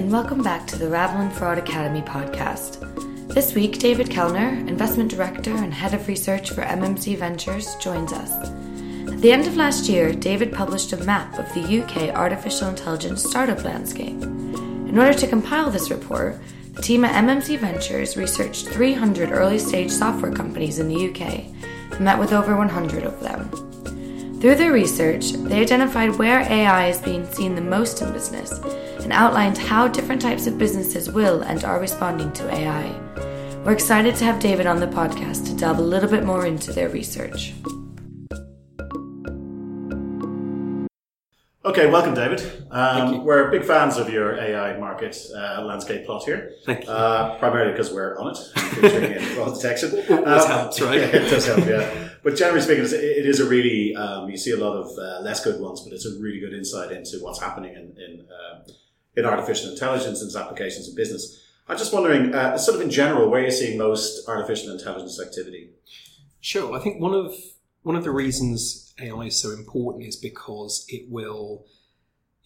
and welcome back to the Ravelin Fraud Academy podcast. This week, David Kelnar, Investment Director and Head of Research for MMC Ventures, joins us. At the end of last year, David published a map of the UK artificial intelligence startup landscape. In order to compile this report, the team at MMC Ventures researched 300 early stage software companies in the UK and met with over 100 of them. Through their research, they identified where AI is being seen the most in business and outlined how different types of businesses will and are responding to AI. We're excited to have David on the podcast to delve a little bit more into their research. Okay, welcome, David. Um, we're big fans of your AI market uh, landscape plot here. Thank you. Uh, primarily because we're on it, featuring in fraud detection. Always helps, right? Yeah, it does help, yeah. But generally speaking, it's- it is a really, um, you see a lot of uh, less good ones, but it's a really good insight into what's happening in, in, uh, in artificial intelligence and its applications in business. I'm just wondering, uh, sort of in general, where you're seeing most artificial intelligence activity. Sure. I think one of one of the reasons AI is so important is because it will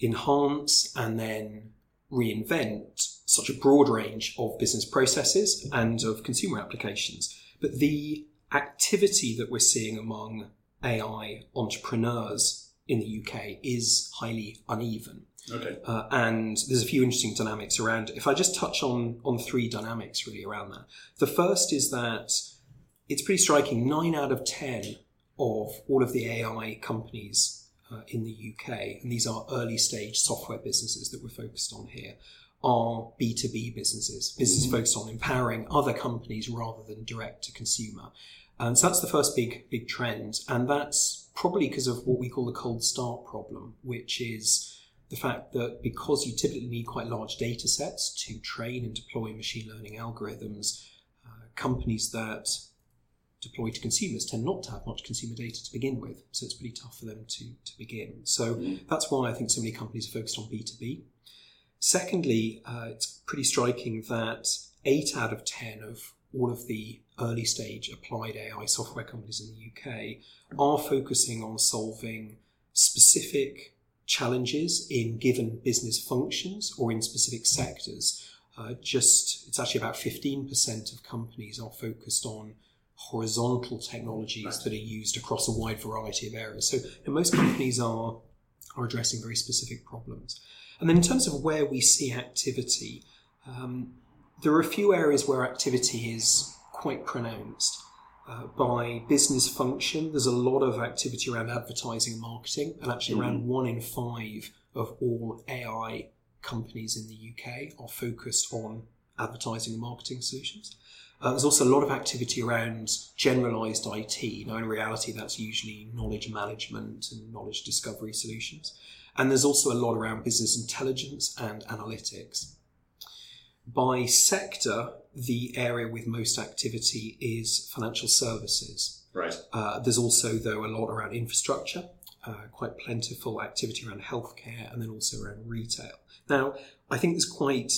enhance and then reinvent such a broad range of business processes and of consumer applications. But the activity that we're seeing among AI entrepreneurs in the UK is highly uneven. Okay. Uh, and there's a few interesting dynamics around it. If I just touch on on three dynamics really around that. The first is that it's pretty striking. Nine out of ten of all of the AI companies uh, in the UK, and these are early stage software businesses that we're focused on here, are B2B businesses, businesses focused on empowering other companies rather than direct to consumer. And so that's the first big, big trend. And that's probably because of what we call the cold start problem, which is the fact that because you typically need quite large data sets to train and deploy machine learning algorithms, uh, companies that deploy to consumers tend not to have much consumer data to begin with. So it's pretty tough for them to, to begin. So that's why I think so many companies are focused on B2B. Secondly, uh, it's pretty striking that eight out of 10 of all of the early stage applied AI software companies in the UK are focusing on solving specific challenges in given business functions or in specific sectors. Uh, just it's actually about 15% of companies are focused on horizontal technologies Right. that are used across a wide variety of areas. So most companies are are addressing very specific problems. And then in terms of where we see activity, um, there are a few areas where activity is quite pronounced. Uh, by business function, there's a lot of activity around advertising and marketing, and actually around one in five of all AI companies in the UK are focused on advertising and marketing solutions. Uh, there's also a lot of activity around generalized IT. Now, in reality, that's usually knowledge management and knowledge discovery solutions. And there's also a lot around business intelligence and analytics. By sector, the area with most activity is financial services. Right. Uh, there's also, though, a lot around infrastructure, uh, quite plentiful activity around healthcare, and then also around retail. Now, I think there's quite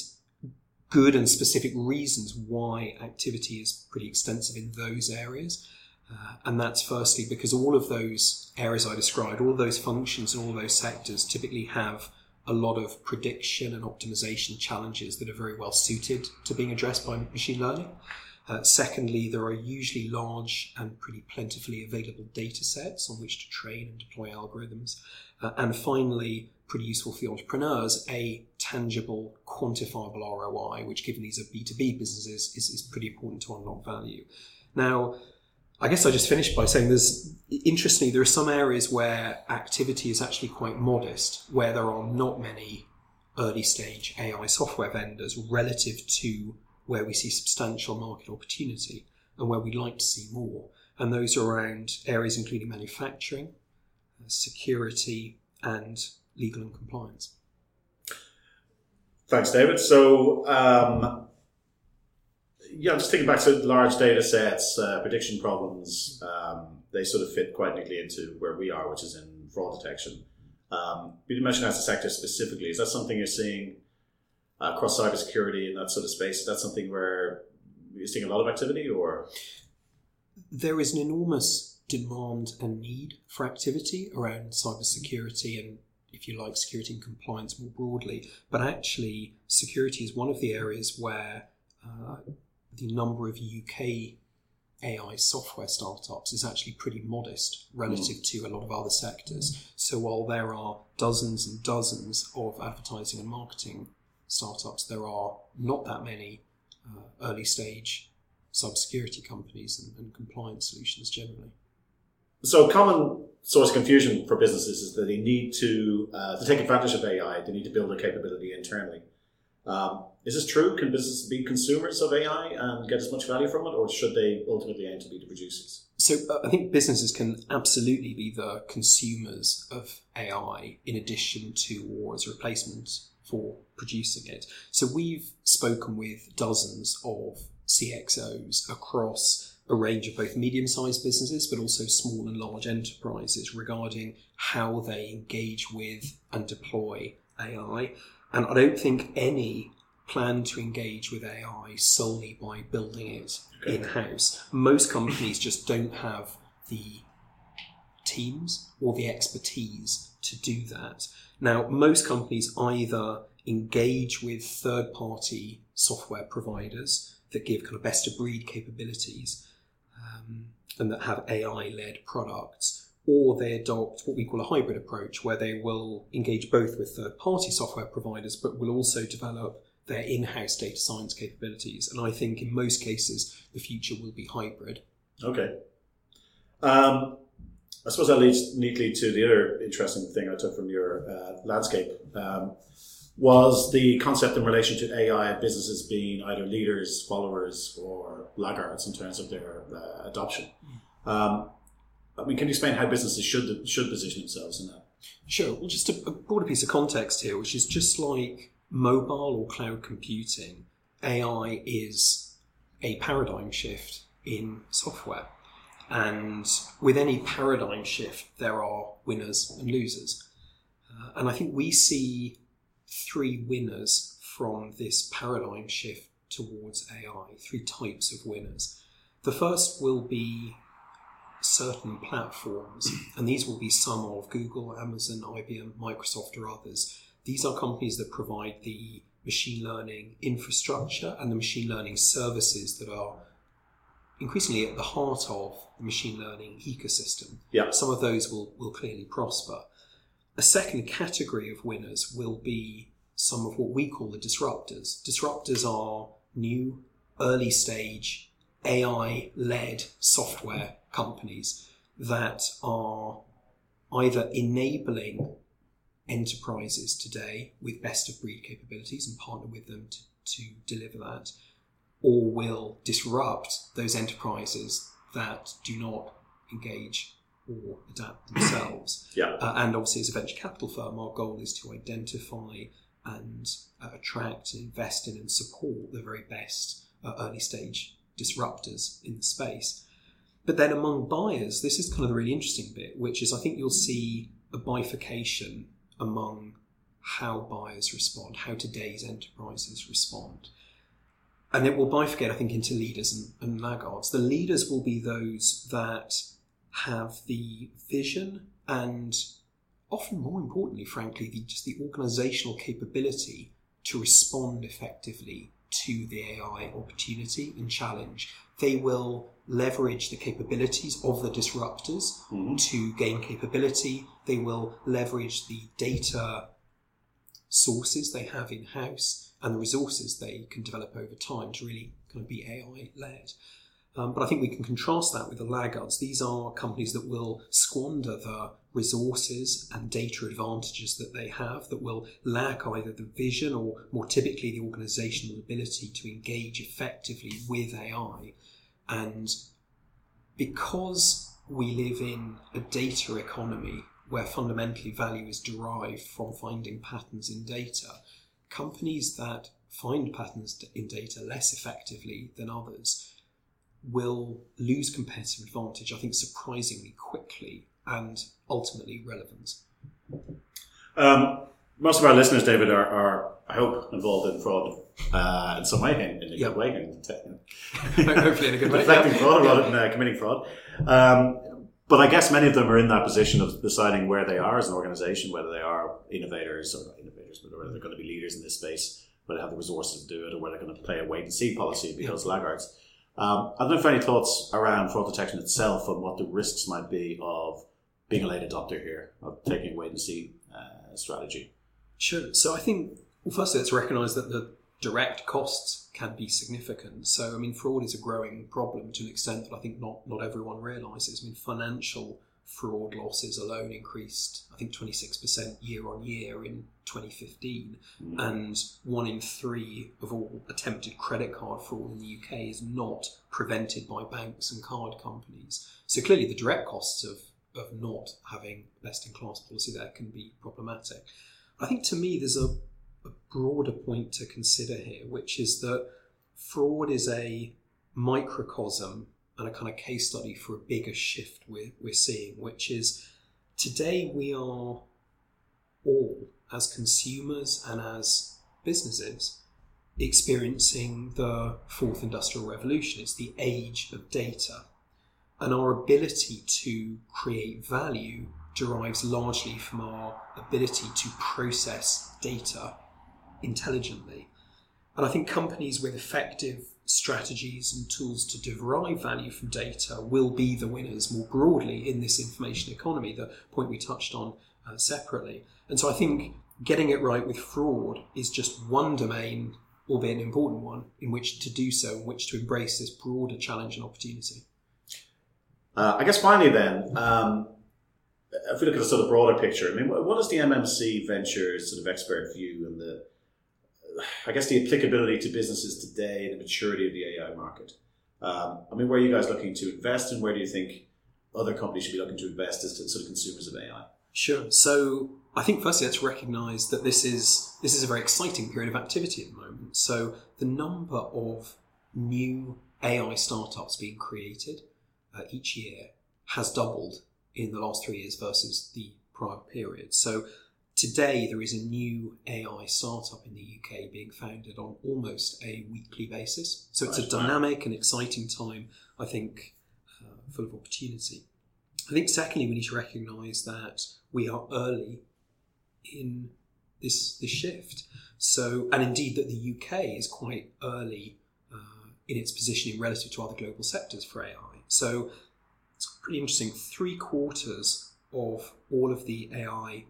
good and specific reasons why activity is pretty extensive in those areas. Uh, and that's firstly because all of those areas I described, all of those functions and all those sectors typically have a lot of prediction and optimization challenges that are very well suited to being addressed by machine learning. Uh, secondly, there are usually large and pretty plentifully available data sets on which to train and deploy algorithms. Uh, and finally, pretty useful for the entrepreneurs, a tangible, quantifiable ROI, which given these are B2B businesses, is, is pretty important to unlock value. Now, I guess I just finished by saying there's, interestingly, there are some areas where activity is actually quite modest, where there are not many early stage AI software vendors relative to where we see substantial market opportunity and where we'd like to see more. And those are around areas including manufacturing, security, and legal and compliance. Thanks, David. So, um, yeah, just thinking back to large data sets, uh, prediction problems. Um, they sort of fit quite neatly into where we are, which is in fraud detection. Um, you mentioned as a sector specifically. Is that something you're seeing uh, across cybersecurity and that sort of space? Is that something where you're seeing a lot of activity, or There is an enormous demand and need for activity around cybersecurity and if you like, security and compliance more broadly. But actually, security is one of the areas where uh, the number of UK AI software startups is actually pretty modest relative to a lot of other sectors. So while there are dozens and dozens of advertising and marketing startups, there are not that many uh, early stage cybersecurity companies and, and compliance solutions generally. So, a common source of confusion for businesses is that they need to uh, to take advantage of AI. They need to build a capability internally. Um, is this true? Can businesses be consumers of AI and get as much value from it, or should they ultimately aim to be the producers? So uh, I think businesses can absolutely be the consumers of AI in addition to or as a replacement for producing it. So we've spoken with dozens of CXOs across a range of both medium sized businesses but also small and large enterprises regarding how they engage with and deploy AI. And I don't think any plan to engage with AI solely by building it Okay. in house. Most companies just don't have the teams or the expertise to do that. Now, most companies either engage with third party software providers that give kind of best of breed capabilities um, and that have AI led products, or they adopt what we call a hybrid approach where they will engage both with third party software providers but will also develop their in house data science capabilities. And I think in most cases, the future will be hybrid. Okay. Um, I suppose that leads neatly to the other interesting thing I took from your uh, landscape um, was the concept in relation to AI and businesses being either leaders, followers, or laggards in terms of their uh, adoption. Um, I mean, can you explain how businesses should should position themselves in that? Sure. Well, just a, a broader piece of context here, which is just like mobile or cloud computing, AI is a paradigm shift in software. And with any paradigm shift, there are winners and losers. Uh, and I think we see three winners from this paradigm shift towards AI, three types of winners. The first will be certain platforms, and these will be some of Google, Amazon, IBM, Microsoft, or others. These are companies that provide the machine learning infrastructure and the machine learning services that are increasingly at the heart of the machine learning ecosystem. Yeah. Some of those will, will clearly prosper. A second category of winners will be some of what we call the disruptors. Disruptors are new, early stage, AI led software companies that are either enabling enterprises today with best of breed capabilities and partner with them to, to deliver that, or will disrupt those enterprises that do not engage or adapt themselves. Yeah. Uh, and obviously, as a venture capital firm, our goal is to identify and uh, attract, invest in, and support the very best uh, early stage disruptors in the space. But then among buyers, this is kind of the really interesting bit, which is I think you'll see a bifurcation among how buyers respond, how today's enterprises respond. And it will bifurcate, I think, into leaders and, and laggards. The leaders will be those that have the vision and often more importantly, frankly, the, just the organizational capability to respond effectively to the AI opportunity and challenge. They will leverage the capabilities of the disruptors Mhm. to gain capability. They will leverage the data sources they have in house and the resources they can develop over time to really kind of be AI led. Um, but I think we can contrast that with the laggards. These are companies that will squander the resources and data advantages that they have, that will lack either the vision or more typically the organizational ability to engage effectively with AI. And because we live in a data economy where fundamentally value is derived from finding patterns in data, companies that find patterns in data less effectively than others will lose competitive advantage, I think, surprisingly quickly and ultimately relevance. Um, most of our listeners, David, are, are I hope involved in fraud uh, in some way, in, in a Yeah. good way, in te- Hopefully in a good way. deflecting Yeah. fraud Yeah. rather than uh, committing fraud. Um, but I guess many of them are in that position of deciding where they are as an organization, whether they are innovators or not innovators, but whether they're going to be leaders in this space, whether they have the resources to do it, or whether they're going to play a wait and see policy because yeah. laggards. Um, I don't know if any thoughts around fraud detection itself and what the risks might be of being a late adopter here, of taking a wait and see uh, strategy. Sure. So I think, well, firstly, let's recognise that the direct costs can be significant. So, I mean, fraud is a growing problem to an extent that I think not, not everyone realises. I mean, financial fraud losses alone increased, I think, 26% year on year in 2015. Mm. And one in three of all attempted credit card fraud in the UK is not prevented by banks and card companies. So, clearly, the direct costs of, of not having best in class policy there can be problematic. I think to me, there's a a broader point to consider here, which is that fraud is a microcosm and a kind of case study for a bigger shift we're, we're seeing, which is today we are all, as consumers and as businesses, experiencing the fourth industrial revolution. It's the age of data. And our ability to create value derives largely from our ability to process data intelligently. And I think companies with effective strategies and tools to derive value from data will be the winners more broadly in this information economy, the point we touched on uh, separately. And so I think getting it right with fraud is just one domain, albeit an important one, in which to do so, in which to embrace this broader challenge and opportunity. Uh, I guess finally, then, um, if we look at the sort of broader picture, I mean, what is the MMC Ventures sort of expert view and the I guess the applicability to businesses today, and the maturity of the AI market. Um, I mean, where are you guys looking to invest, and where do you think other companies should be looking to invest as to sort of consumers of AI? Sure. So I think firstly, let's recognise that this is this is a very exciting period of activity at the moment. So the number of new AI startups being created uh, each year has doubled in the last three years versus the prior period. So Today, there is a new AI startup in the UK being founded on almost a weekly basis. So it's a dynamic and exciting time, I think, uh, full of opportunity. I think, secondly, we need to recognise that we are early in this, this shift. So, and indeed, that the UK is quite early uh, in its positioning relative to other global sectors for AI. So, it's pretty interesting. Three quarters of all of the AI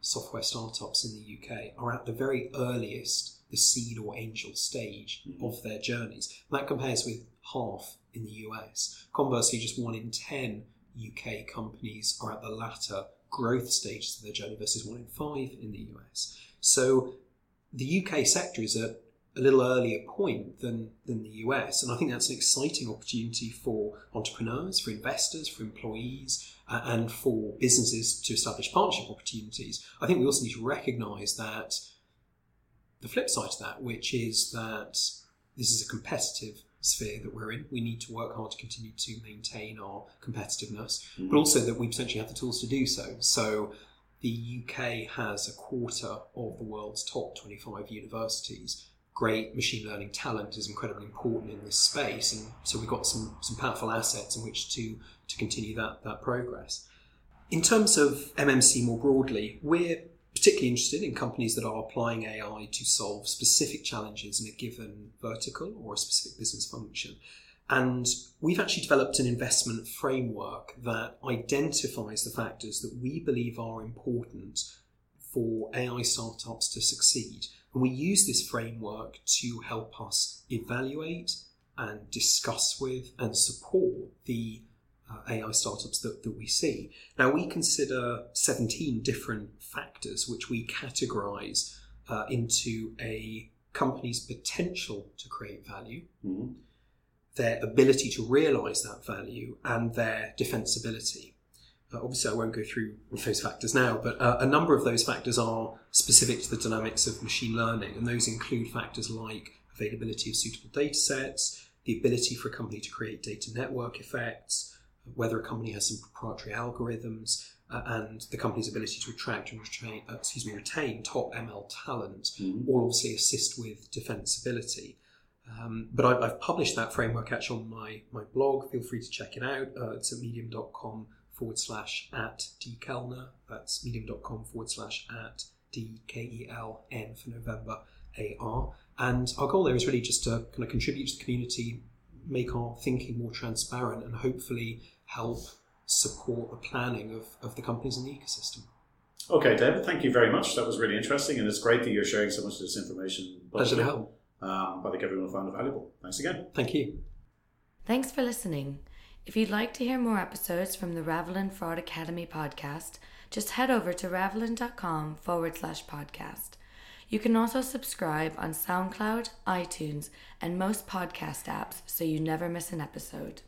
software startups in the UK are at the very earliest, the seed or angel stage mm-hmm. of their journeys. And that compares with half in the US. Conversely, just one in 10 UK companies are at the latter growth stages of their journey versus one in five in the US. So the UK sector is at a little earlier point than, than the US. And I think that's an exciting opportunity for entrepreneurs, for investors, for employees, uh, and for businesses to establish partnership opportunities. I think we also need to recognize that the flip side to that, which is that this is a competitive sphere that we're in. We need to work hard to continue to maintain our competitiveness, mm-hmm. but also that we potentially have the tools to do so. So the UK has a quarter of the world's top 25 universities great machine learning talent is incredibly important in this space, and so we've got some some powerful assets in which to to continue that that progress. In terms of MMC more broadly, we're particularly interested in companies that are applying AI to solve specific challenges in a given vertical or a specific business function. And we've actually developed an investment framework that identifies the factors that we believe are important for AI startups to succeed and we use this framework to help us evaluate and discuss with and support the uh, AI startups that, that we see. Now, we consider 17 different factors which we categorize uh, into a company's potential to create value, mm-hmm. their ability to realize that value, and their defensibility. Uh, obviously, I won't go through those factors now, but uh, a number of those factors are specific to the dynamics of machine learning, and those include factors like availability of suitable data sets, the ability for a company to create data network effects, whether a company has some proprietary algorithms, uh, and the company's ability to attract and retain, uh, excuse me, retain top ML talent, mm-hmm. all obviously assist with defensibility. Um, but I've, I've, published that framework actually on my, my blog. Feel free to check it out. Uh, it's at medium.com forward slash at dkelnar. That's medium.com forward slash at D K E L N for November A R. And our goal there is really just to kind of contribute to the community, make our thinking more transparent, and hopefully help support the planning of, of the companies in the ecosystem. Okay, David, thank you very much. That was really interesting, and it's great that you're sharing so much of this information. Pleasure to help. Um, I think everyone will find it valuable. Thanks again. Thank you. Thanks for listening. If you'd like to hear more episodes from the Ravelin Fraud Academy podcast, just head over to ravelin.com forward slash podcast. You can also subscribe on SoundCloud, iTunes, and most podcast apps so you never miss an episode.